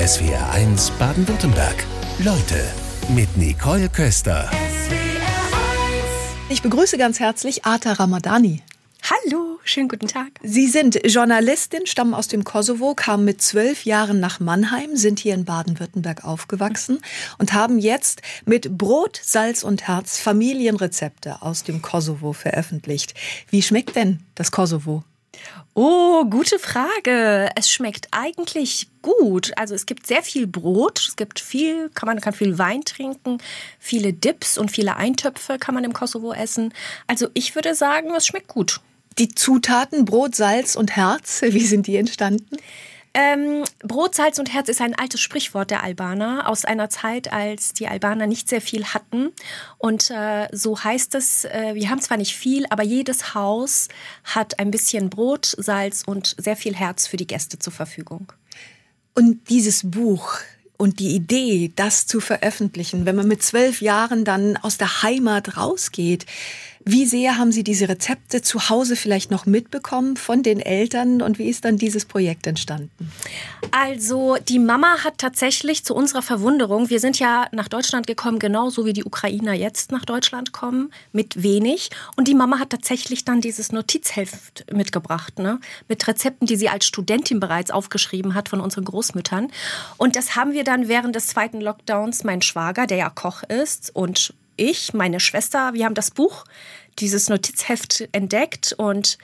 SWR1 Baden-Württemberg. Leute mit Nicole Köster. Ich begrüße ganz herzlich Ata Ramadani. Hallo, schönen guten Tag. Sie sind Journalistin, stammen aus dem Kosovo, kamen mit zwölf Jahren nach Mannheim, sind hier in Baden-Württemberg aufgewachsen und haben jetzt mit Brot, Salz und Herz Familienrezepte aus dem Kosovo veröffentlicht. Wie schmeckt denn das Kosovo? Oh, gute Frage. Es schmeckt eigentlich gut. Also es gibt sehr viel Brot, es gibt viel, kann man kann viel Wein trinken, viele Dips und viele Eintöpfe kann man im Kosovo essen. Also ich würde sagen, es schmeckt gut. Die Zutaten Brot, Salz und Herz, wie sind die entstanden? Ähm, Brot, Salz und Herz ist ein altes Sprichwort der Albaner aus einer Zeit, als die Albaner nicht sehr viel hatten. Und äh, so heißt es, äh, wir haben zwar nicht viel, aber jedes Haus hat ein bisschen Brot, Salz und sehr viel Herz für die Gäste zur Verfügung. Und dieses Buch, und die Idee, das zu veröffentlichen, wenn man mit zwölf Jahren dann aus der Heimat rausgeht, wie sehr haben Sie diese Rezepte zu Hause vielleicht noch mitbekommen von den Eltern und wie ist dann dieses Projekt entstanden? Also die Mama hat tatsächlich zu unserer Verwunderung, wir sind ja nach Deutschland gekommen, genauso wie die Ukrainer jetzt nach Deutschland kommen, mit wenig. Und die Mama hat tatsächlich dann dieses Notizheft mitgebracht, ne? mit Rezepten, die sie als Studentin bereits aufgeschrieben hat von unseren Großmüttern. Und das haben wir dann während des zweiten Lockdowns, mein Schwager, der ja Koch ist und ich, meine Schwester, wir haben das Buch, dieses Notizheft entdeckt und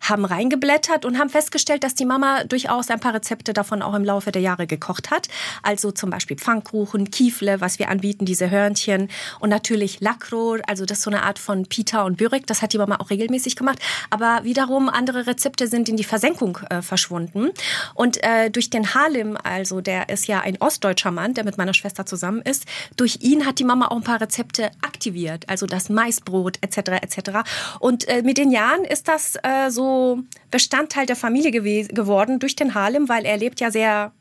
haben reingeblättert und haben festgestellt, dass die Mama durchaus ein paar Rezepte davon auch im Laufe der Jahre gekocht hat. Also zum Beispiel Pfannkuchen, Kiefle, was wir anbieten, diese Hörnchen und natürlich Lakro, also das ist so eine Art von Pita und Börek, das hat die Mama auch regelmäßig gemacht. Aber wiederum andere Rezepte sind in die Versenkung äh, verschwunden. Und äh, durch den Halim, also der ist ja ein ostdeutscher Mann, der mit meiner Schwester zusammen ist, durch ihn hat die Mama auch ein paar Rezepte aktiviert, also das Maisbrot etc. etc. Und äh, mit den Jahren ist das äh, so Bestandteil der Familie geworden durch den Harlem, weil er lebt ja sehr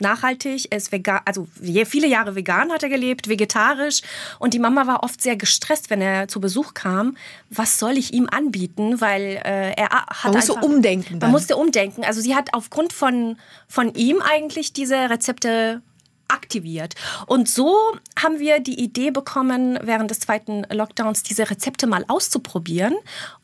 nachhaltig, er ist vegan, also viele Jahre vegan hat er gelebt, vegetarisch und die Mama war oft sehr gestresst, wenn er zu Besuch kam. Was soll ich ihm anbieten, weil äh, er hat man musste einfach, umdenken. Dann. Man musste umdenken. Also sie hat aufgrund von von ihm eigentlich diese Rezepte aktiviert. Und so haben wir die Idee bekommen, während des zweiten Lockdowns diese Rezepte mal auszuprobieren,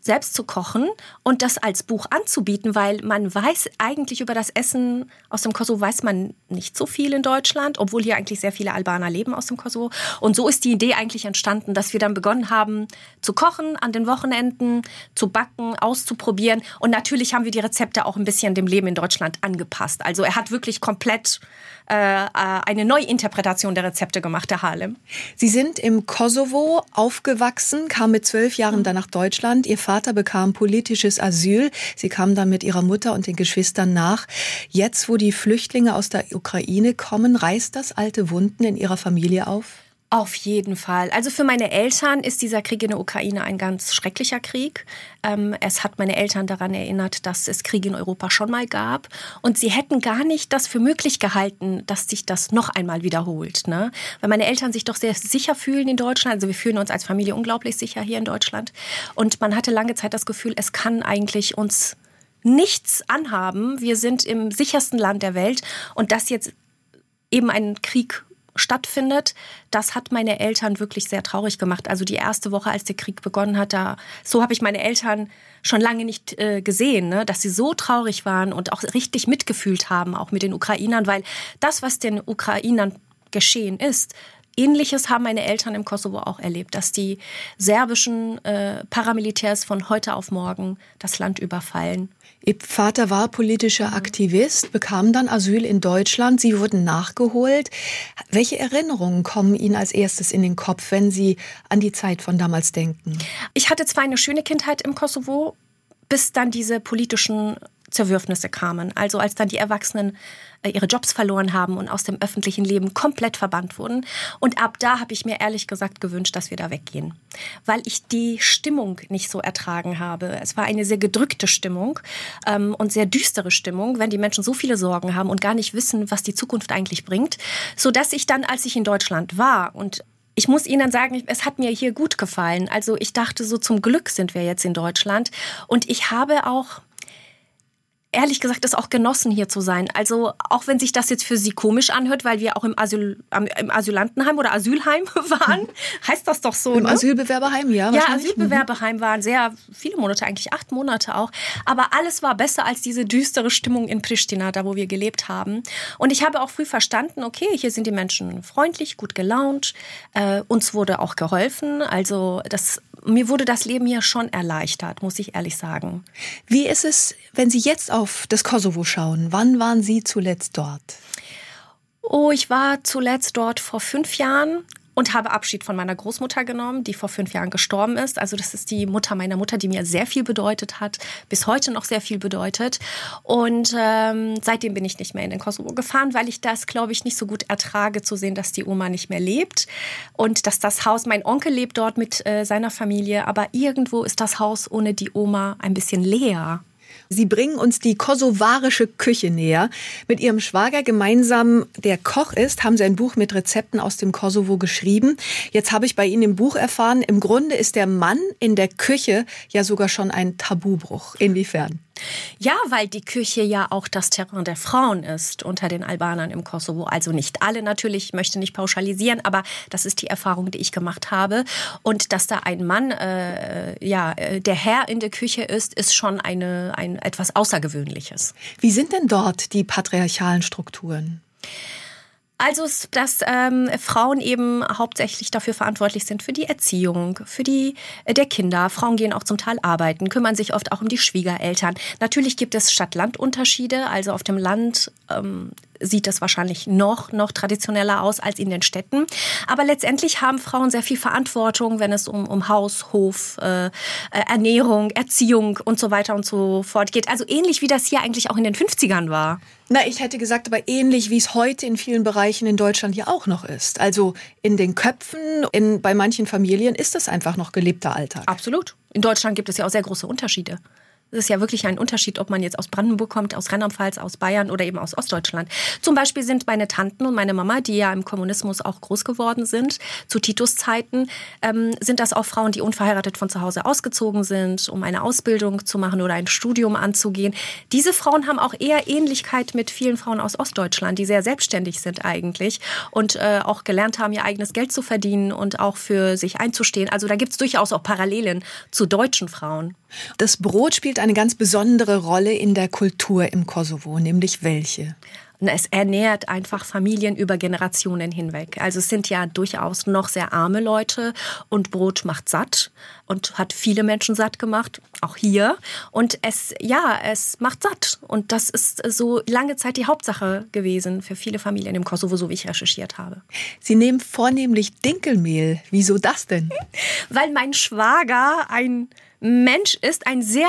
selbst zu kochen und das als Buch anzubieten, weil man weiß eigentlich über das Essen aus dem Kosovo weiß man nicht so viel in Deutschland, obwohl hier eigentlich sehr viele Albaner leben aus dem Kosovo. Und so ist die Idee eigentlich entstanden, dass wir dann begonnen haben zu kochen an den Wochenenden, zu backen, auszuprobieren. Und natürlich haben wir die Rezepte auch ein bisschen dem Leben in Deutschland angepasst. Also er hat wirklich komplett äh, eine Neuinterpretation der Rezepte gemacht, der Harlem. Sie sind im Kosovo aufgewachsen, kamen mit zwölf Jahren dann nach Deutschland. Ihr Vater bekam politisches Asyl. Sie kamen dann mit ihrer Mutter und den Geschwistern nach. Jetzt, wo die Flüchtlinge aus der Ukraine kommen, reißt das alte Wunden in ihrer Familie auf? Auf jeden Fall. Also für meine Eltern ist dieser Krieg in der Ukraine ein ganz schrecklicher Krieg. Ähm, es hat meine Eltern daran erinnert, dass es Krieg in Europa schon mal gab. Und sie hätten gar nicht das für möglich gehalten, dass sich das noch einmal wiederholt. Ne? Weil meine Eltern sich doch sehr sicher fühlen in Deutschland. Also wir fühlen uns als Familie unglaublich sicher hier in Deutschland. Und man hatte lange Zeit das Gefühl, es kann eigentlich uns nichts anhaben. Wir sind im sichersten Land der Welt. Und das jetzt eben ein Krieg stattfindet. Das hat meine Eltern wirklich sehr traurig gemacht. Also die erste Woche, als der Krieg begonnen hat, da so habe ich meine Eltern schon lange nicht äh, gesehen, ne? dass sie so traurig waren und auch richtig mitgefühlt haben, auch mit den Ukrainern, weil das, was den Ukrainern geschehen ist, Ähnliches haben meine Eltern im Kosovo auch erlebt, dass die serbischen äh, Paramilitärs von heute auf morgen das Land überfallen Ihr Vater war politischer Aktivist, bekam dann Asyl in Deutschland. Sie wurden nachgeholt. Welche Erinnerungen kommen Ihnen als erstes in den Kopf, wenn Sie an die Zeit von damals denken? Ich hatte zwar eine schöne Kindheit im Kosovo, bis dann diese politischen Zerwürfnisse kamen. Also als dann die Erwachsenen äh, ihre Jobs verloren haben und aus dem öffentlichen Leben komplett verbannt wurden. Und ab da habe ich mir ehrlich gesagt gewünscht, dass wir da weggehen, weil ich die Stimmung nicht so ertragen habe. Es war eine sehr gedrückte Stimmung ähm, und sehr düstere Stimmung, wenn die Menschen so viele Sorgen haben und gar nicht wissen, was die Zukunft eigentlich bringt, so dass ich dann, als ich in Deutschland war und ich muss Ihnen sagen, es hat mir hier gut gefallen. Also ich dachte so, zum Glück sind wir jetzt in Deutschland. Und ich habe auch ehrlich gesagt es auch genossen, hier zu sein. Also auch wenn sich das jetzt für Sie komisch anhört, weil wir auch im, Asyl, im Asylantenheim oder Asylheim waren, heißt das doch so. Im ne? Asylbewerberheim, ja. Ja, Asylbewerberheim waren sehr viele Monate, eigentlich acht Monate auch. Aber alles war besser als diese düstere Stimmung in Pristina, da wo wir gelebt haben. Und ich habe auch früh verstanden, okay, hier sind die Menschen freundlich, gut gelaunt. Äh, uns wurde auch geholfen. Also das mir wurde das Leben hier schon erleichtert, muss ich ehrlich sagen. Wie ist es, wenn Sie jetzt auf das Kosovo schauen? Wann waren Sie zuletzt dort? Oh, ich war zuletzt dort vor fünf Jahren und habe Abschied von meiner Großmutter genommen, die vor fünf Jahren gestorben ist. Also das ist die Mutter meiner Mutter, die mir sehr viel bedeutet hat, bis heute noch sehr viel bedeutet. Und ähm, seitdem bin ich nicht mehr in den Kosovo gefahren, weil ich das, glaube ich, nicht so gut ertrage zu sehen, dass die Oma nicht mehr lebt und dass das Haus, mein Onkel lebt dort mit äh, seiner Familie, aber irgendwo ist das Haus ohne die Oma ein bisschen leer. Sie bringen uns die kosovarische Küche näher. Mit Ihrem Schwager gemeinsam, der Koch ist, haben Sie ein Buch mit Rezepten aus dem Kosovo geschrieben. Jetzt habe ich bei Ihnen im Buch erfahren, im Grunde ist der Mann in der Küche ja sogar schon ein Tabubruch. Inwiefern? Ja, weil die Küche ja auch das Terrain der Frauen ist unter den Albanern im Kosovo. Also nicht alle natürlich, ich möchte nicht pauschalisieren, aber das ist die Erfahrung, die ich gemacht habe. Und dass da ein Mann, äh, ja, äh, der Herr in der Küche ist, ist schon eine, ein etwas Außergewöhnliches. Wie sind denn dort die patriarchalen Strukturen? Also, dass ähm, Frauen eben hauptsächlich dafür verantwortlich sind für die Erziehung, für die äh, der Kinder. Frauen gehen auch zum Teil arbeiten, kümmern sich oft auch um die Schwiegereltern. Natürlich gibt es Stadt-Land-Unterschiede. Also auf dem Land ähm, sieht das wahrscheinlich noch, noch traditioneller aus als in den Städten. Aber letztendlich haben Frauen sehr viel Verantwortung, wenn es um, um Haus, Hof, äh, äh Ernährung, Erziehung und so weiter und so fort geht. Also ähnlich wie das hier eigentlich auch in den 50ern war. Na, ich hätte gesagt, aber ähnlich wie es heute in vielen Bereichen in Deutschland ja auch noch ist. Also in den Köpfen, in, bei manchen Familien ist das einfach noch gelebter Alltag. Absolut. In Deutschland gibt es ja auch sehr große Unterschiede. Es ist ja wirklich ein Unterschied, ob man jetzt aus Brandenburg kommt, aus Rheinland-Pfalz, aus Bayern oder eben aus Ostdeutschland. Zum Beispiel sind meine Tanten und meine Mama, die ja im Kommunismus auch groß geworden sind, zu Titus Zeiten, ähm, sind das auch Frauen, die unverheiratet von zu Hause ausgezogen sind, um eine Ausbildung zu machen oder ein Studium anzugehen. Diese Frauen haben auch eher Ähnlichkeit mit vielen Frauen aus Ostdeutschland, die sehr selbstständig sind eigentlich und äh, auch gelernt haben, ihr eigenes Geld zu verdienen und auch für sich einzustehen. Also da gibt es durchaus auch Parallelen zu deutschen Frauen. Das Brot spielt eine ganz besondere Rolle in der Kultur im Kosovo, nämlich welche? Es ernährt einfach Familien über Generationen hinweg. Also es sind ja durchaus noch sehr arme Leute und Brot macht satt und hat viele Menschen satt gemacht, auch hier. Und es, ja, es macht satt. Und das ist so lange Zeit die Hauptsache gewesen für viele Familien im Kosovo, so wie ich recherchiert habe. Sie nehmen vornehmlich Dinkelmehl. Wieso das denn? Weil mein Schwager ein Mensch ist, ein sehr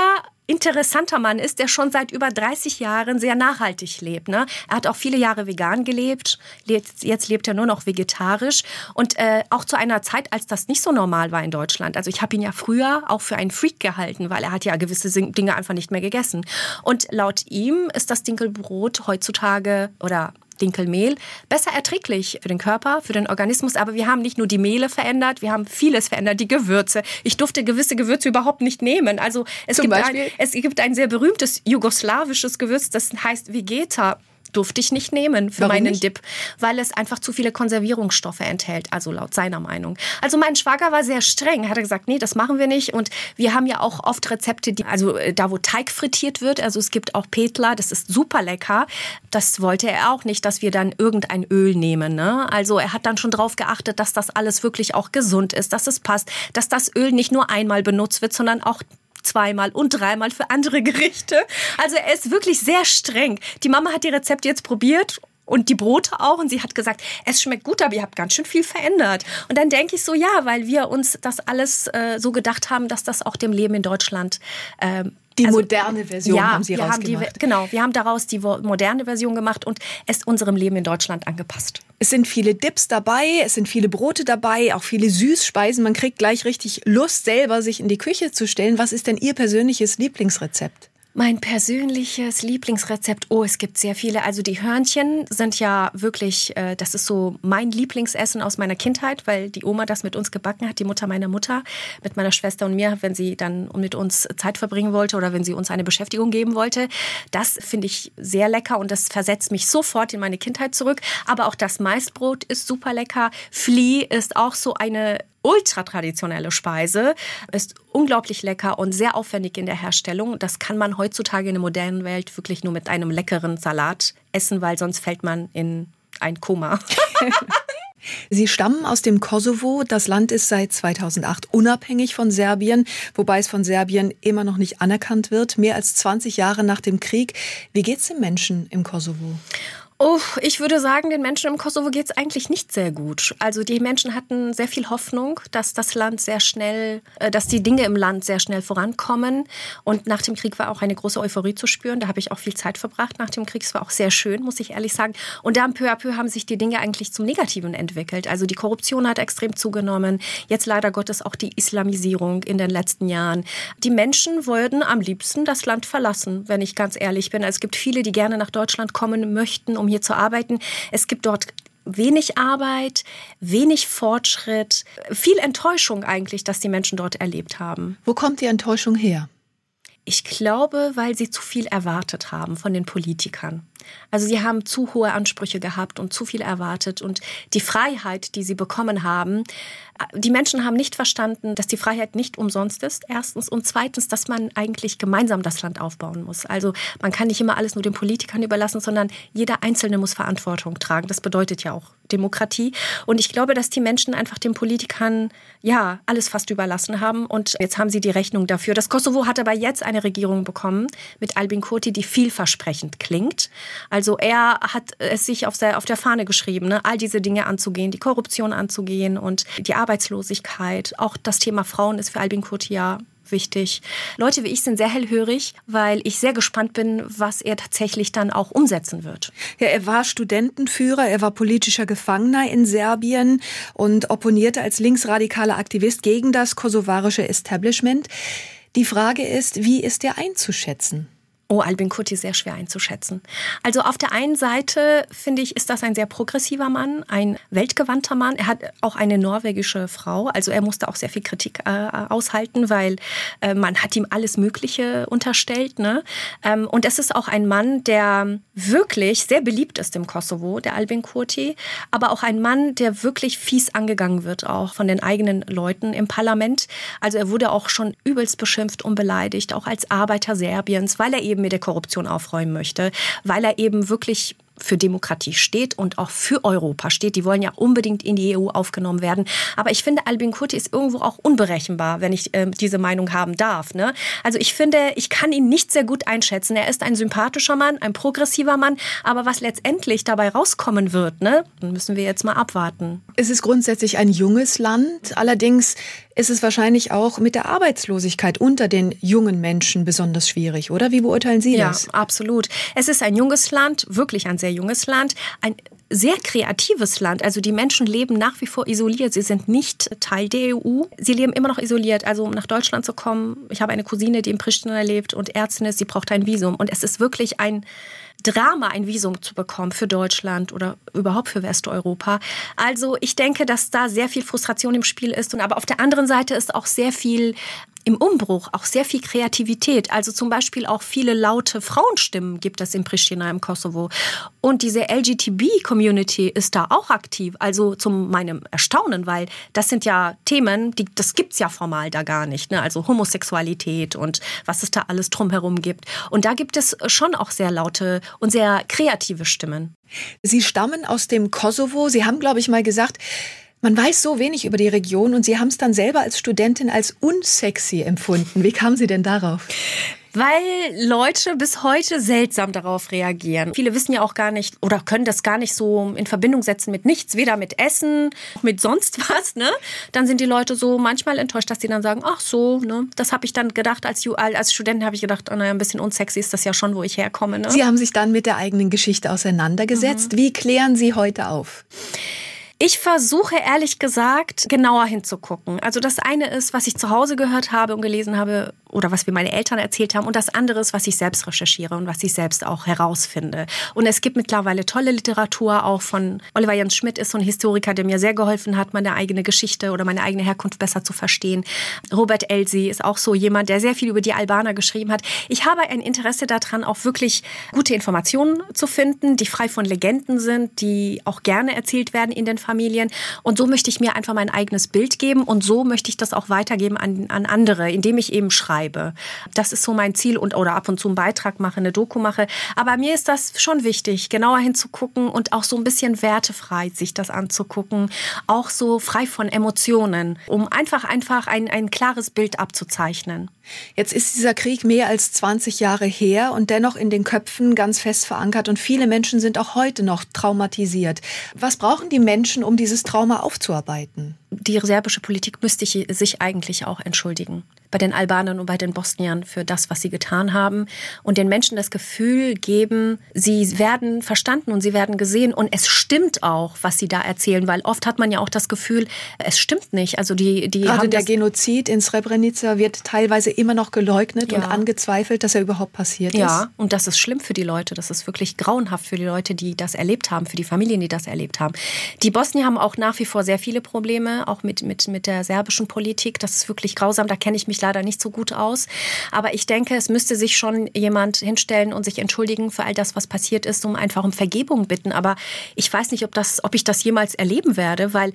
interessanter Mann ist, der schon seit über 30 Jahren sehr nachhaltig lebt. Ne? Er hat auch viele Jahre vegan gelebt, jetzt lebt er nur noch vegetarisch und äh, auch zu einer Zeit, als das nicht so normal war in Deutschland. Also ich habe ihn ja früher auch für einen Freak gehalten, weil er hat ja gewisse Dinge einfach nicht mehr gegessen. Und laut ihm ist das Dinkelbrot heutzutage oder Dinkelmehl besser erträglich für den Körper, für den Organismus. Aber wir haben nicht nur die Mehle verändert, wir haben vieles verändert, die Gewürze. Ich durfte gewisse Gewürze überhaupt nicht nehmen. Also es, gibt ein, es gibt ein sehr berühmtes jugoslawisches Gewürz, das heißt Vegeta durfte ich nicht nehmen für Warum meinen nicht? Dip, weil es einfach zu viele Konservierungsstoffe enthält, also laut seiner Meinung. Also mein Schwager war sehr streng, hat er gesagt, nee, das machen wir nicht und wir haben ja auch oft Rezepte, die also äh, da wo Teig frittiert wird, also es gibt auch Petla, das ist super lecker. Das wollte er auch nicht, dass wir dann irgendein Öl nehmen, ne? Also er hat dann schon darauf geachtet, dass das alles wirklich auch gesund ist, dass es passt, dass das Öl nicht nur einmal benutzt wird, sondern auch zweimal und dreimal für andere Gerichte. Also er ist wirklich sehr streng. Die Mama hat die Rezepte jetzt probiert und die Brote auch. Und sie hat gesagt, es schmeckt gut, aber ihr habt ganz schön viel verändert. Und dann denke ich so, ja, weil wir uns das alles äh, so gedacht haben, dass das auch dem Leben in Deutschland ähm, die also, moderne Version ja, haben Sie wir haben die, Genau, wir haben daraus die moderne Version gemacht und es unserem Leben in Deutschland angepasst. Es sind viele Dips dabei, es sind viele Brote dabei, auch viele Süßspeisen. Man kriegt gleich richtig Lust, selber sich in die Küche zu stellen. Was ist denn Ihr persönliches Lieblingsrezept? Mein persönliches Lieblingsrezept, oh, es gibt sehr viele. Also die Hörnchen sind ja wirklich, äh, das ist so mein Lieblingsessen aus meiner Kindheit, weil die Oma das mit uns gebacken hat, die Mutter meiner Mutter, mit meiner Schwester und mir, wenn sie dann mit uns Zeit verbringen wollte oder wenn sie uns eine Beschäftigung geben wollte. Das finde ich sehr lecker und das versetzt mich sofort in meine Kindheit zurück. Aber auch das Maisbrot ist super lecker. Flie ist auch so eine ultra traditionelle Speise, ist unglaublich lecker und sehr aufwendig in der Herstellung. Das kann man heutzutage in der modernen Welt wirklich nur mit einem leckeren Salat essen, weil sonst fällt man in ein Koma. Sie stammen aus dem Kosovo. Das Land ist seit 2008 unabhängig von Serbien, wobei es von Serbien immer noch nicht anerkannt wird. Mehr als 20 Jahre nach dem Krieg. Wie geht es den Menschen im Kosovo? Oh, ich würde sagen, den Menschen im Kosovo geht es eigentlich nicht sehr gut. Also die Menschen hatten sehr viel Hoffnung, dass das Land sehr schnell, äh, dass die Dinge im Land sehr schnell vorankommen. Und nach dem Krieg war auch eine große Euphorie zu spüren. Da habe ich auch viel Zeit verbracht nach dem Krieg. Es war auch sehr schön, muss ich ehrlich sagen. Und dann peu à peu haben sich die Dinge eigentlich zum Negativen entwickelt. Also die Korruption hat extrem zugenommen. Jetzt leider Gottes auch die Islamisierung in den letzten Jahren. Die Menschen würden am liebsten das Land verlassen, wenn ich ganz ehrlich bin. Also es gibt viele, die gerne nach Deutschland kommen möchten, um hier zu arbeiten. Es gibt dort wenig Arbeit, wenig Fortschritt, viel Enttäuschung eigentlich, dass die Menschen dort erlebt haben. Wo kommt die Enttäuschung her? Ich glaube, weil sie zu viel erwartet haben von den Politikern. Also sie haben zu hohe Ansprüche gehabt und zu viel erwartet und die Freiheit, die sie bekommen haben, die Menschen haben nicht verstanden, dass die Freiheit nicht umsonst ist, erstens. Und zweitens, dass man eigentlich gemeinsam das Land aufbauen muss. Also man kann nicht immer alles nur den Politikern überlassen, sondern jeder Einzelne muss Verantwortung tragen. Das bedeutet ja auch Demokratie. Und ich glaube, dass die Menschen einfach den Politikern ja alles fast überlassen haben. Und jetzt haben sie die Rechnung dafür. Das Kosovo hat aber jetzt eine Regierung bekommen mit Albin Kurti, die vielversprechend klingt. Also er hat es sich auf der, auf der Fahne geschrieben, ne? all diese Dinge anzugehen, die Korruption anzugehen und die Arbeitslosigkeit. Auch das Thema Frauen ist für Albin Kurti ja wichtig. Leute wie ich sind sehr hellhörig, weil ich sehr gespannt bin, was er tatsächlich dann auch umsetzen wird. Ja, er war Studentenführer, er war politischer Gefangener in Serbien und opponierte als linksradikaler Aktivist gegen das kosovarische Establishment. Die Frage ist, wie ist er einzuschätzen? Oh, Albin Kurti sehr schwer einzuschätzen. Also auf der einen Seite finde ich, ist das ein sehr progressiver Mann, ein weltgewandter Mann. Er hat auch eine norwegische Frau, also er musste auch sehr viel Kritik äh, aushalten, weil äh, man hat ihm alles Mögliche unterstellt. Ne? Ähm, und es ist auch ein Mann, der wirklich sehr beliebt ist im Kosovo, der Albin Kurti, aber auch ein Mann, der wirklich fies angegangen wird, auch von den eigenen Leuten im Parlament. Also er wurde auch schon übelst beschimpft und beleidigt, auch als Arbeiter Serbiens, weil er eben mit der Korruption aufräumen möchte, weil er eben wirklich für Demokratie steht und auch für Europa steht. Die wollen ja unbedingt in die EU aufgenommen werden. Aber ich finde, Albin Kurti ist irgendwo auch unberechenbar, wenn ich äh, diese Meinung haben darf. Ne? Also ich finde, ich kann ihn nicht sehr gut einschätzen. Er ist ein sympathischer Mann, ein progressiver Mann. Aber was letztendlich dabei rauskommen wird, ne, müssen wir jetzt mal abwarten. Es ist grundsätzlich ein junges Land. Allerdings ist es wahrscheinlich auch mit der Arbeitslosigkeit unter den jungen Menschen besonders schwierig, oder? Wie beurteilen Sie das? Ja, absolut. Es ist ein junges Land, wirklich ein sehr junges Land, ein sehr kreatives Land. Also die Menschen leben nach wie vor isoliert. Sie sind nicht Teil der EU. Sie leben immer noch isoliert. Also um nach Deutschland zu kommen, ich habe eine Cousine, die in Pristina lebt und Ärztin ist, sie braucht ein Visum. Und es ist wirklich ein Drama, ein Visum zu bekommen für Deutschland oder überhaupt für Westeuropa. Also ich denke, dass da sehr viel Frustration im Spiel ist. Und aber auf der anderen Seite ist auch sehr viel im Umbruch auch sehr viel Kreativität. Also zum Beispiel auch viele laute Frauenstimmen gibt es in Pristina im Kosovo. Und diese LGTB-Community ist da auch aktiv. Also zu meinem Erstaunen, weil das sind ja Themen, die, das gibt's ja formal da gar nicht. Ne? Also Homosexualität und was es da alles drumherum gibt. Und da gibt es schon auch sehr laute und sehr kreative Stimmen. Sie stammen aus dem Kosovo. Sie haben, glaube ich, mal gesagt, man weiß so wenig über die Region und Sie haben es dann selber als Studentin als unsexy empfunden. Wie kamen Sie denn darauf? Weil Leute bis heute seltsam darauf reagieren. Viele wissen ja auch gar nicht oder können das gar nicht so in Verbindung setzen mit nichts, weder mit Essen, mit sonst was. Ne? Dann sind die Leute so manchmal enttäuscht, dass sie dann sagen, ach so, ne? das habe ich dann gedacht, als, als Student habe ich gedacht, oh, naja, ein bisschen unsexy ist das ja schon, wo ich herkomme. Ne? Sie haben sich dann mit der eigenen Geschichte auseinandergesetzt. Mhm. Wie klären Sie heute auf? Ich versuche ehrlich gesagt genauer hinzugucken. Also das eine ist, was ich zu Hause gehört habe und gelesen habe oder was mir meine Eltern erzählt haben und das andere ist, was ich selbst recherchiere und was ich selbst auch herausfinde. Und es gibt mittlerweile tolle Literatur auch von Oliver Jens Schmidt ist so ein Historiker, der mir sehr geholfen hat, meine eigene Geschichte oder meine eigene Herkunft besser zu verstehen. Robert Elsie ist auch so jemand, der sehr viel über die Albaner geschrieben hat. Ich habe ein Interesse daran, auch wirklich gute Informationen zu finden, die frei von Legenden sind, die auch gerne erzählt werden in den Familien. Und so möchte ich mir einfach mein eigenes Bild geben und so möchte ich das auch weitergeben an, an andere, indem ich eben schreibe. Das ist so mein Ziel und oder ab und zu einen Beitrag mache, eine Doku mache. Aber mir ist das schon wichtig, genauer hinzugucken und auch so ein bisschen wertefrei sich das anzugucken, auch so frei von Emotionen, um einfach einfach ein, ein klares Bild abzuzeichnen. Jetzt ist dieser Krieg mehr als 20 Jahre her und dennoch in den Köpfen ganz fest verankert und viele Menschen sind auch heute noch traumatisiert. Was brauchen die Menschen, um dieses Trauma aufzuarbeiten? Die serbische Politik müsste sich eigentlich auch entschuldigen bei den Albanern und bei den Bosniern für das, was sie getan haben und den Menschen das Gefühl geben, sie werden verstanden und sie werden gesehen und es stimmt auch, was sie da erzählen, weil oft hat man ja auch das Gefühl, es stimmt nicht. Also die, die Gerade der Genozid in Srebrenica wird teilweise immer noch geleugnet ja. und angezweifelt, dass er überhaupt passiert ja, ist. Ja, und das ist schlimm für die Leute. Das ist wirklich grauenhaft für die Leute, die das erlebt haben, für die Familien, die das erlebt haben. Die Bosnier haben auch nach wie vor sehr viele Probleme, auch mit, mit, mit der serbischen Politik. Das ist wirklich grausam. Da kenne ich mich leider nicht so gut aus. Aber ich denke, es müsste sich schon jemand hinstellen und sich entschuldigen für all das, was passiert ist, um einfach um Vergebung bitten. Aber ich weiß nicht, ob, das, ob ich das jemals erleben werde, weil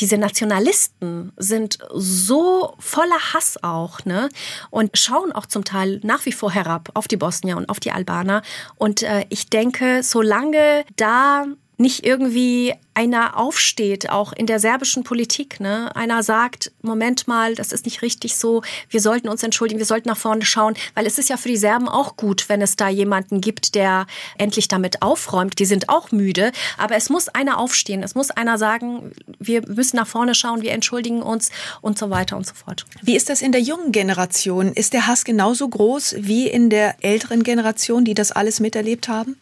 diese Nationalisten sind so voller Hass auch, ne? Und schauen auch zum Teil nach wie vor herab auf die Bosnier und auf die Albaner. Und äh, ich denke, solange da nicht irgendwie einer aufsteht, auch in der serbischen Politik. Ne? Einer sagt, Moment mal, das ist nicht richtig so, wir sollten uns entschuldigen, wir sollten nach vorne schauen, weil es ist ja für die Serben auch gut, wenn es da jemanden gibt, der endlich damit aufräumt. Die sind auch müde, aber es muss einer aufstehen, es muss einer sagen, wir müssen nach vorne schauen, wir entschuldigen uns und so weiter und so fort. Wie ist das in der jungen Generation? Ist der Hass genauso groß wie in der älteren Generation, die das alles miterlebt haben?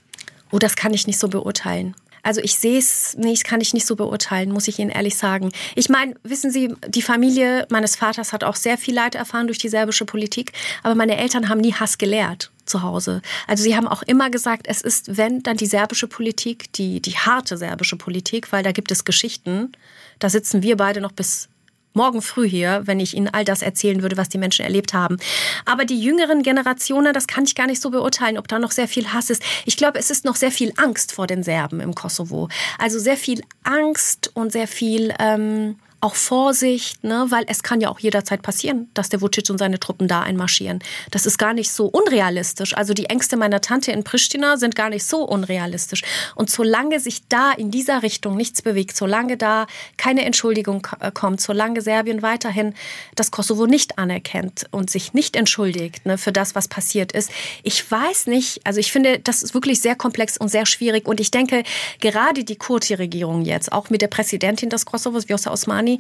Oh, das kann ich nicht so beurteilen. Also ich sehe es nicht, kann ich nicht so beurteilen, muss ich Ihnen ehrlich sagen. Ich meine, wissen Sie, die Familie meines Vaters hat auch sehr viel Leid erfahren durch die serbische Politik, aber meine Eltern haben nie Hass gelehrt zu Hause. Also sie haben auch immer gesagt, es ist, wenn, dann die serbische Politik, die, die harte serbische Politik, weil da gibt es Geschichten. Da sitzen wir beide noch bis morgen früh hier, wenn ich Ihnen all das erzählen würde, was die Menschen erlebt haben. Aber die jüngeren Generationen, das kann ich gar nicht so beurteilen, ob da noch sehr viel Hass ist. Ich glaube, es ist noch sehr viel Angst vor den Serben im Kosovo. Also sehr viel Angst und sehr viel ähm, auch Vorsicht, ne? weil es kann ja auch jederzeit passieren, dass der Vucic und seine Truppen da einmarschieren. Das ist gar nicht so unrealistisch. Also die Ängste meiner Tante in Pristina sind gar nicht so unrealistisch. Und solange sich da in dieser Richtung nichts bewegt, solange da keine Entschuldigung äh, kommt, solange Serbien weiterhin das Kosovo nicht anerkennt und sich nicht entschuldigt ne, für das, was passiert ist, ich weiß nicht, also ich finde, das ist wirklich sehr komplex und sehr schwierig. Und ich denke, gerade die Kurti-Regierung jetzt, auch mit der Präsidentin des Kosovos, Vjosa Osmani,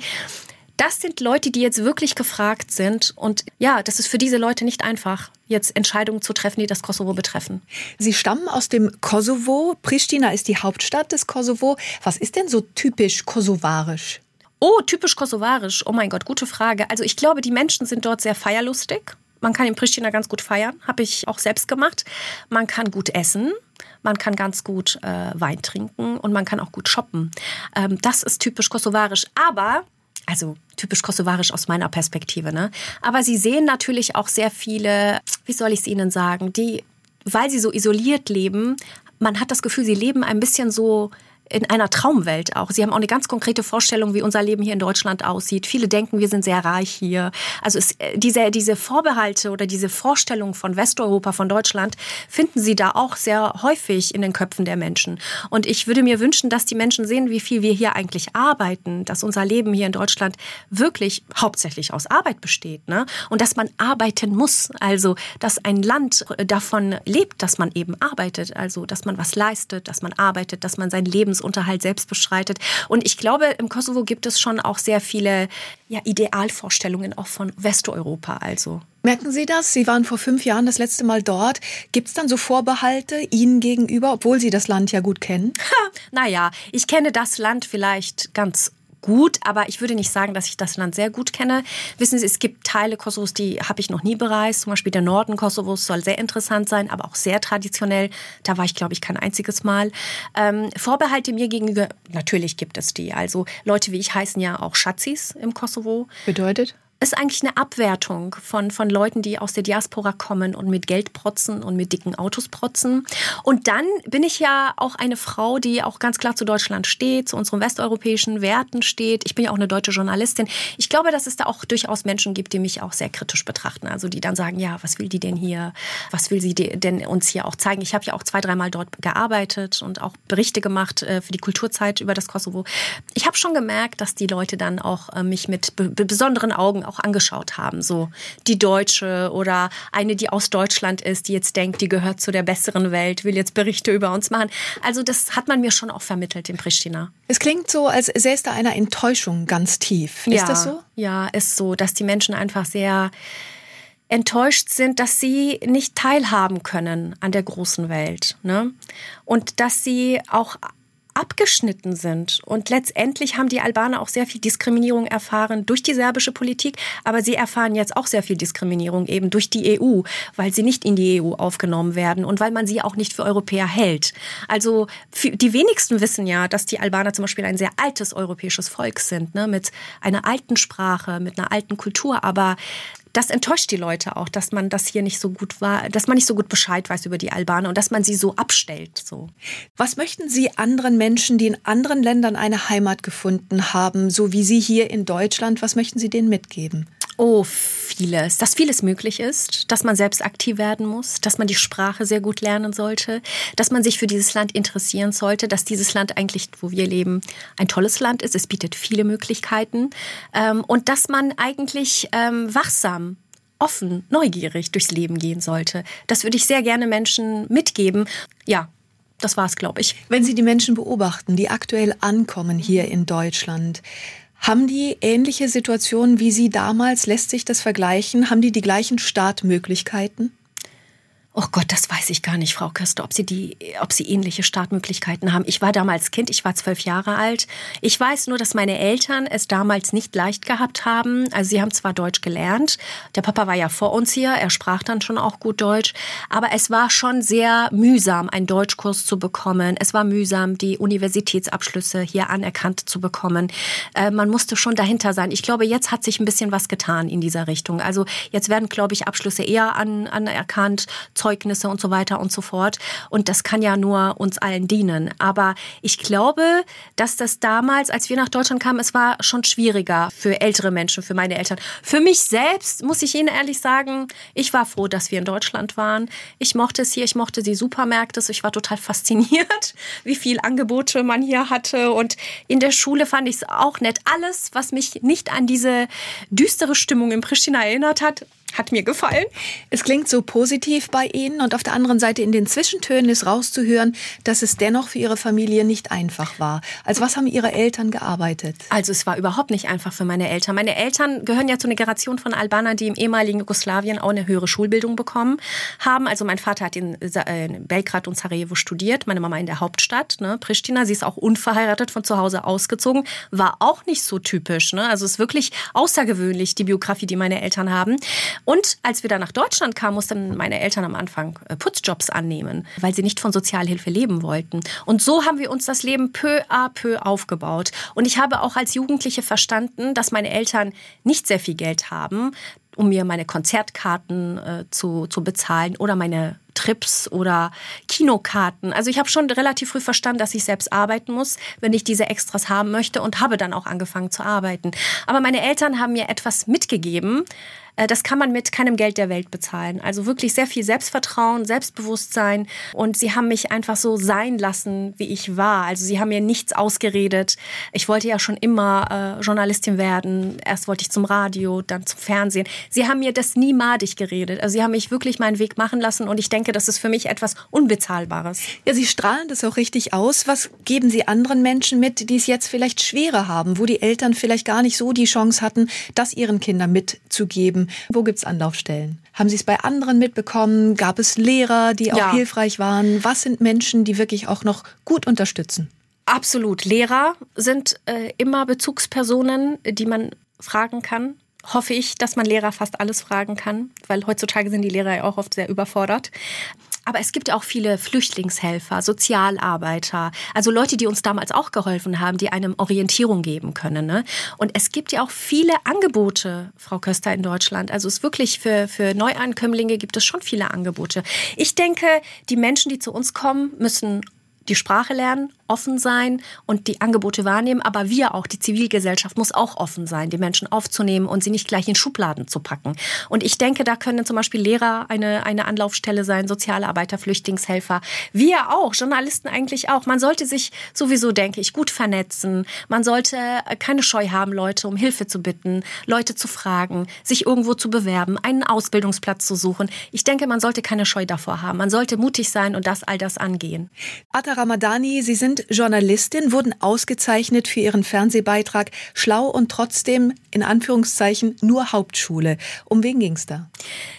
Das sind Leute, die jetzt wirklich gefragt sind. Und ja, das ist für diese Leute nicht einfach, jetzt Entscheidungen zu treffen, die das Kosovo betreffen. Sie stammen aus dem Kosovo. Pristina ist die Hauptstadt des Kosovo. Was ist denn so typisch kosovarisch? Oh, typisch kosovarisch. Oh mein Gott, gute Frage. Also ich glaube, die Menschen sind dort sehr feierlustig. Man kann in Pristina ganz gut feiern, habe ich auch selbst gemacht. Man kann gut essen, man kann ganz gut äh, Wein trinken und man kann auch gut shoppen. Ähm, das ist typisch kosovarisch. Aber also typisch kosovarisch aus meiner Perspektive. Ne? Aber sie sehen natürlich auch sehr viele, wie soll ich es Ihnen sagen, die, weil sie so isoliert leben, man hat das Gefühl, sie leben ein bisschen so in einer Traumwelt auch. Sie haben auch eine ganz konkrete Vorstellung, wie unser Leben hier in Deutschland aussieht. Viele denken, wir sind sehr reich hier. Also es, äh, diese, diese Vorbehalte oder diese Vorstellung von Westeuropa, von Deutschland, finden Sie da auch sehr häufig in den Köpfen der Menschen. Und ich würde mir wünschen, dass die Menschen sehen, wie viel wir hier eigentlich arbeiten, dass unser Leben hier in Deutschland wirklich hauptsächlich aus Arbeit besteht. Ne? Und dass man arbeiten muss. Also, dass ein Land davon lebt, dass man eben arbeitet. Also, dass man was leistet, dass man arbeitet, dass man sein Leben Lebensunterhalt selbst bestreitet. Und ich glaube, im Kosovo gibt es schon auch sehr viele ja, Idealvorstellungen auch von Westeuropa. Also Merken Sie das? Sie waren vor fünf Jahren das letzte Mal dort. Gibt es dann so Vorbehalte Ihnen gegenüber, obwohl Sie das Land ja gut kennen? Naja, ich kenne das Land vielleicht ganz gut, aber ich würde nicht sagen, dass ich das Land sehr gut kenne. Wissen Sie, es gibt Teile Kosovos, die habe ich noch nie bereist. Zum Beispiel der Norden Kosovos soll sehr interessant sein, aber auch sehr traditionell. Da war ich, glaube ich, kein einziges Mal. Ähm, Vorbehalte mir gegenüber, natürlich gibt es die. Also Leute wie ich heißen ja auch Schatzis im Kosovo. Bedeutet? Ist eigentlich eine Abwertung von, von Leuten, die aus der Diaspora kommen und mit Geld protzen und mit dicken Autos protzen. Und dann bin ich ja auch eine Frau, die auch ganz klar zu Deutschland steht, zu unseren westeuropäischen Werten steht. Ich bin ja auch eine deutsche Journalistin. Ich glaube, dass es da auch durchaus Menschen gibt, die mich auch sehr kritisch betrachten. Also die dann sagen, ja, was will die denn hier? Was will sie denn uns hier auch zeigen? Ich habe ja auch zwei, dreimal dort gearbeitet und auch Berichte gemacht äh, für die Kulturzeit über das Kosovo. Ich habe schon gemerkt, dass die Leute dann auch äh, mich mit besonderen Augen auch angeschaut haben. So die Deutsche oder eine, die aus Deutschland ist, die jetzt denkt, die gehört zu der besseren Welt, will jetzt Berichte über uns machen. Also das hat man mir schon auch vermittelt in Pristina. Es klingt so, als säße da einer Enttäuschung ganz tief. Ist ja, das so? Ja, ist so, dass die Menschen einfach sehr enttäuscht sind, dass sie nicht teilhaben können an der großen Welt. Ne? Und dass sie auch abgeschnitten sind. Und letztendlich haben die Albaner auch sehr viel Diskriminierung erfahren durch die serbische Politik, aber sie erfahren jetzt auch sehr viel Diskriminierung eben durch die EU, weil sie nicht in die EU aufgenommen werden und weil man sie auch nicht für Europäer hält. Also die wenigsten wissen ja, dass die Albaner zum Beispiel ein sehr altes europäisches Volk sind, ne, mit einer alten Sprache, mit einer alten Kultur, aber das enttäuscht die Leute auch, dass man das hier nicht so gut war, dass man nicht so gut Bescheid weiß über die Albaner und dass man sie so abstellt. So. Was möchten Sie anderen Menschen, die in anderen Ländern eine Heimat gefunden haben, so wie Sie hier in Deutschland, was möchten Sie denen mitgeben? Oh, vieles. Dass vieles möglich ist, dass man selbst aktiv werden muss, dass man die Sprache sehr gut lernen sollte, dass man sich für dieses Land interessieren sollte, dass dieses Land eigentlich, wo wir leben, ein tolles Land ist. Es bietet viele Möglichkeiten ähm, und dass man eigentlich ähm, wachsam offen, neugierig durchs Leben gehen sollte. Das würde ich sehr gerne Menschen mitgeben. Ja, das war es, glaube ich. Wenn Sie die Menschen beobachten, die aktuell ankommen hier in Deutschland, haben die ähnliche Situationen wie Sie damals? Lässt sich das vergleichen? Haben die die gleichen Startmöglichkeiten? Oh Gott, das weiß ich gar nicht, Frau Köster, ob Sie die, ob Sie ähnliche Startmöglichkeiten haben. Ich war damals Kind, ich war zwölf Jahre alt. Ich weiß nur, dass meine Eltern es damals nicht leicht gehabt haben. Also sie haben zwar Deutsch gelernt. Der Papa war ja vor uns hier. Er sprach dann schon auch gut Deutsch. Aber es war schon sehr mühsam, einen Deutschkurs zu bekommen. Es war mühsam, die Universitätsabschlüsse hier anerkannt zu bekommen. Äh, man musste schon dahinter sein. Ich glaube, jetzt hat sich ein bisschen was getan in dieser Richtung. Also jetzt werden, glaube ich, Abschlüsse eher an, anerkannt. Zeugnisse und so weiter und so fort. Und das kann ja nur uns allen dienen. Aber ich glaube, dass das damals, als wir nach Deutschland kamen, es war schon schwieriger für ältere Menschen, für meine Eltern. Für mich selbst, muss ich Ihnen ehrlich sagen, ich war froh, dass wir in Deutschland waren. Ich mochte es hier, ich mochte die Supermärkte. Ich war total fasziniert, wie viel Angebote man hier hatte. Und in der Schule fand ich es auch nett. Alles, was mich nicht an diese düstere Stimmung in Pristina erinnert hat, hat mir gefallen. Es klingt so positiv bei Ihnen und auf der anderen Seite in den Zwischentönen ist rauszuhören, dass es dennoch für Ihre Familie nicht einfach war. Als was haben Ihre Eltern gearbeitet? Also es war überhaupt nicht einfach für meine Eltern. Meine Eltern gehören ja zu einer Generation von Albanern, die im ehemaligen Jugoslawien auch eine höhere Schulbildung bekommen haben. Also mein Vater hat in, Belgrad und Sarajevo studiert, meine Mama in der Hauptstadt, ne, Pristina. Sie ist auch unverheiratet von zu Hause ausgezogen. War auch nicht so typisch. Ne? Also es ist wirklich außergewöhnlich, die Biografie, die meine Eltern haben. Und als wir dann nach Deutschland kamen, mussten meine Eltern am Anfang äh, Putzjobs annehmen, weil sie nicht von Sozialhilfe leben wollten. Und so haben wir uns das Leben peu à peu aufgebaut. Und ich habe auch als Jugendliche verstanden, dass meine Eltern nicht sehr viel Geld haben, um mir meine Konzertkarten äh, zu, zu bezahlen oder meine Trips oder Kinokarten. Also ich habe schon relativ früh verstanden, dass ich selbst arbeiten muss, wenn ich diese Extras haben möchte und habe dann auch angefangen zu arbeiten. Aber meine Eltern haben mir etwas mitgegeben, äh, das kann man mit keinem Geld der Welt bezahlen. Also wirklich sehr viel Selbstvertrauen, Selbstbewusstsein und sie haben mich einfach so sein lassen, wie ich war. Also sie haben mir nichts ausgeredet. Ich wollte ja schon immer äh, Journalistin werden. Erst wollte ich zum Radio, dann zum Fernsehen. Sie haben mir das nie madig geredet. Also sie haben mich wirklich meinen Weg machen lassen und ich denke, denke, das ist für mich etwas Unbezahlbares. Ja, Sie strahlen das auch richtig aus. Was geben Sie anderen Menschen mit, die es jetzt vielleicht schwerer haben, wo die Eltern vielleicht gar nicht so die Chance hatten, das ihren Kindern mitzugeben? Wo gibt es Anlaufstellen? Haben Sie es bei anderen mitbekommen? Gab es Lehrer, die auch ja. hilfreich waren? Was sind Menschen, die wirklich auch noch gut unterstützen? Absolut. Lehrer sind äh, immer Bezugspersonen, die man fragen kann. Hoffe ich, dass man Lehrer fast alles fragen kann, weil heutzutage sind die Lehrer ja auch oft sehr überfordert. Aber es gibt auch viele Flüchtlingshelfer, Sozialarbeiter, also Leute, die uns damals auch geholfen haben, die einem Orientierung geben können. Ne? Und es gibt ja auch viele Angebote, Frau Köster, in Deutschland. Also es wirklich für, für Neuankömmlinge gibt es schon viele Angebote. Ich denke, die Menschen, die zu uns kommen, müssen die Sprache lernen, offen sein und die Angebote wahrnehmen. Aber wir auch, die Zivilgesellschaft muss auch offen sein, die Menschen aufzunehmen und sie nicht gleich in Schubladen zu packen. Und ich denke, da können zum Beispiel Lehrer eine, eine Anlaufstelle sein, Sozialarbeiter, Flüchtlingshelfer. Wir auch, Journalisten eigentlich auch. Man sollte sich sowieso, denke ich, gut vernetzen. Man sollte keine Scheu haben, Leute um Hilfe zu bitten, Leute zu fragen, sich irgendwo zu bewerben, einen Ausbildungsplatz zu suchen. Ich denke, man sollte keine Scheu davor haben. Man sollte mutig sein und das all das angehen. Ata Ramadani, Sie sind Journalistin, wurden ausgezeichnet für Ihren Fernsehbeitrag Schlau und trotzdem in Anführungszeichen nur Hauptschule. Um wen ging es da?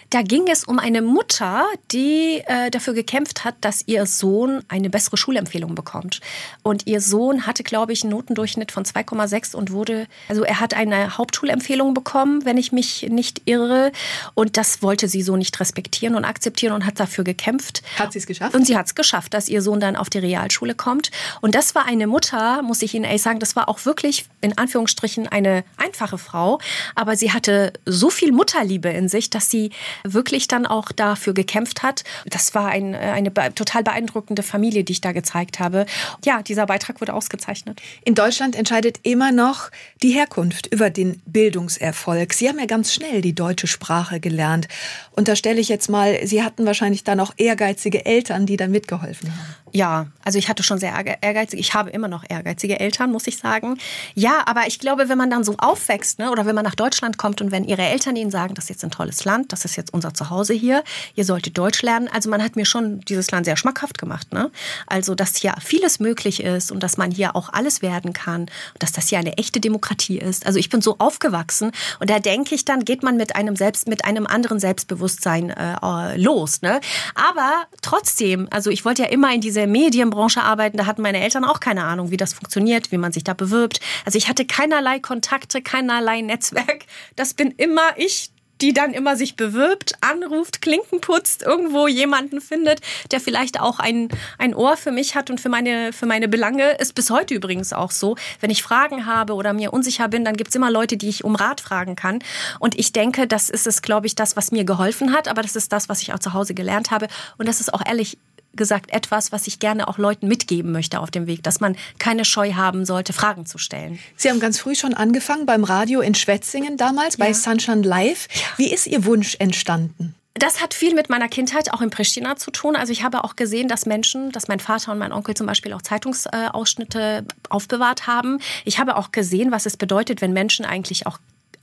Da ging es um eine Mutter, die äh, dafür gekämpft hat, dass ihr Sohn eine bessere Schulempfehlung bekommt. Und ihr Sohn hatte, glaube ich, einen Notendurchschnitt von 2,6 und wurde, also er hat eine Hauptschulempfehlung bekommen, wenn ich mich nicht irre. Und das wollte sie so nicht respektieren und akzeptieren und hat dafür gekämpft. Hat sie es geschafft? Und sie hat es geschafft, dass ihr Sohn dann auf die Realschule kommt. Und das war eine Mutter, muss ich Ihnen ehrlich sagen, das war auch wirklich in Anführungsstrichen eine einfache Frau. Aber sie hatte so viel Mutterliebe in sich, dass sie wirklich dann auch dafür gekämpft hat. Das war ein, äh, eine total beeindruckende Familie, die ich da gezeigt habe. Ja, dieser Beitrag wurde ausgezeichnet. In Deutschland entscheidet immer noch die Herkunft über den Bildungserfolg. Sie haben ja ganz schnell die deutsche Sprache gelernt. Und da stelle ich jetzt mal, Sie hatten wahrscheinlich dann auch ehrgeizige Eltern, die da mitgeholfen haben. Ja, also ich hatte schon sehr ehrgeizige, ich habe immer noch ehrgeizige Eltern, muss ich sagen. Ja, aber ich glaube, wenn man dann so aufwächst, ne, oder wenn man nach Deutschland kommt und wenn ihre Eltern ihnen sagen, das ist jetzt ein tolles Land, das ist jetzt unser Zuhause hier, ihr solltet Deutsch lernen. Also man hat mir schon dieses Land sehr schmackhaft gemacht, ne? Also, dass hier vieles möglich ist und dass man hier auch alles werden kann und dass das hier eine echte Demokratie ist. Also ich bin so aufgewachsen und da denke ich, dann geht man mit einem selbst, mit einem anderen Selbstbewusstsein äh, los, ne? Aber trotzdem, also ich wollte ja immer in diese Medienbranche arbeiten, da hatten meine Eltern auch keine Ahnung, wie das funktioniert, wie man sich da bewirbt. Also ich hatte keinerlei Kontakte, keinerlei Netzwerk. Das bin immer ich, die dann immer sich bewirbt, anruft, Klinken putzt, irgendwo jemanden findet, der vielleicht auch ein, ein Ohr für mich hat und für meine, für meine Belange. Ist bis heute übrigens auch so. Wenn ich Fragen habe oder mir unsicher bin, dann gibt's immer Leute, die ich um Rat fragen kann. Und ich denke, das ist es, glaube ich, das, was mir geholfen hat, aber das ist das, was ich auch zu Hause gelernt habe. Und das ist auch ehrlich gesagt etwas, was ich gerne auch Leuten mitgeben möchte auf dem Weg, dass man keine Scheu haben sollte, Fragen zu stellen. Sie haben ganz früh schon angefangen beim Radio in Schwetzingen damals, ja. bei Sunshine Live. Ja. Wie ist Ihr Wunsch entstanden? Das hat viel mit meiner Kindheit auch in Pristina zu tun. Also ich habe auch gesehen, dass Menschen, dass mein Vater und mein Onkel zum Beispiel auch Zeitungsausschnitte aufbewahrt haben. Ich habe auch gesehen, was es bedeutet, wenn Menschen eigentlich auch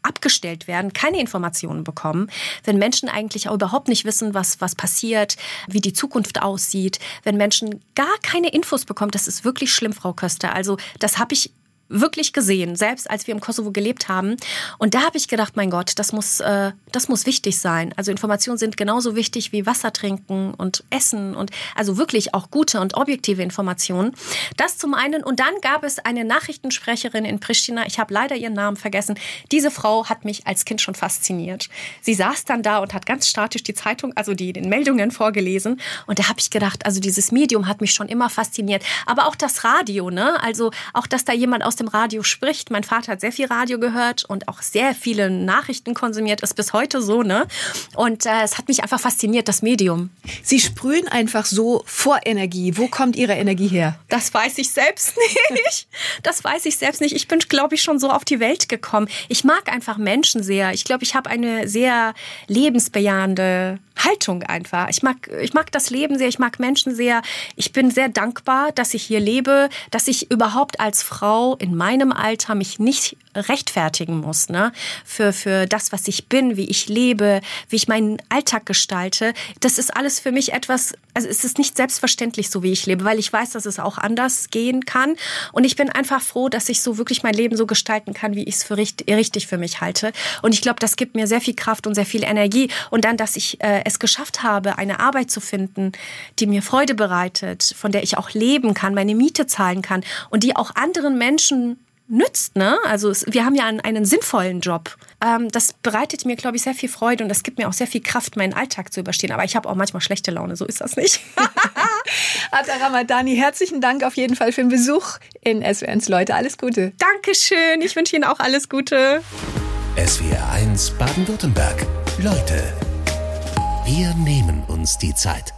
abgestellt werden, keine Informationen bekommen, wenn Menschen eigentlich auch überhaupt nicht wissen, was, was passiert, wie die Zukunft aussieht, wenn Menschen gar keine Infos bekommen, das ist wirklich schlimm, Frau Köster. Also das habe ich wirklich gesehen, selbst als wir im Kosovo gelebt haben. Und da habe ich gedacht, mein Gott, das muss, äh, das muss wichtig sein. Also Informationen sind genauso wichtig wie Wasser trinken und Essen und also wirklich auch gute und objektive Informationen. Das zum einen. Und dann gab es eine Nachrichtensprecherin in Pristina. Ich habe leider ihren Namen vergessen. Diese Frau hat mich als Kind schon fasziniert. Sie saß dann da und hat ganz statisch die Zeitung, also die den Meldungen vorgelesen. Und da habe ich gedacht, also dieses Medium hat mich schon immer fasziniert. Aber auch das Radio, ne? Also auch, dass da jemand aus aus dem Radio spricht. Mein Vater hat sehr viel Radio gehört und auch sehr viele Nachrichten konsumiert, ist bis heute so, ne? Und äh, es hat mich einfach fasziniert, das Medium. Sie sprühen einfach so vor Energie. Wo kommt Ihre Energie her? Das weiß ich selbst nicht. Das weiß ich selbst nicht. Ich bin, glaube ich, schon so auf die Welt gekommen. Ich mag einfach Menschen sehr. Ich glaube, ich habe eine sehr lebensbejahende Haltung einfach. Ich mag, ich mag das Leben sehr, ich mag Menschen sehr. Ich bin sehr dankbar, dass ich hier lebe, dass ich überhaupt als Frau in meinem Alter mich nicht rechtfertigen muss, ne? Für, für das, was ich bin, wie ich lebe, wie ich meinen Alltag gestalte. Das ist alles für mich etwas, also es ist nicht selbstverständlich so, wie ich lebe, weil ich weiß, dass es auch anders gehen kann. Und ich bin einfach froh, dass ich so wirklich mein Leben so gestalten kann, wie ich es für richtig, richtig für mich halte. Und ich glaube, das gibt mir sehr viel Kraft und sehr viel Energie. Und dann, dass ich äh, es geschafft habe, eine Arbeit zu finden, die mir Freude bereitet, von der ich auch leben kann, meine Miete zahlen kann und die auch anderen Menschen nützt. Ne? Also es, wir haben ja einen, einen sinnvollen Job. Ähm, das bereitet mir, glaube ich, sehr viel Freude und das gibt mir auch sehr viel Kraft, meinen Alltag zu überstehen. Aber ich habe auch manchmal schlechte Laune, so ist das nicht. Ata Ramadani, herzlichen Dank auf jeden Fall für den Besuch in SWRs Leute. Alles Gute. Dankeschön, ich wünsche Ihnen auch alles Gute. SWR 1 Baden-Württemberg. Leute, wir nehmen uns die Zeit.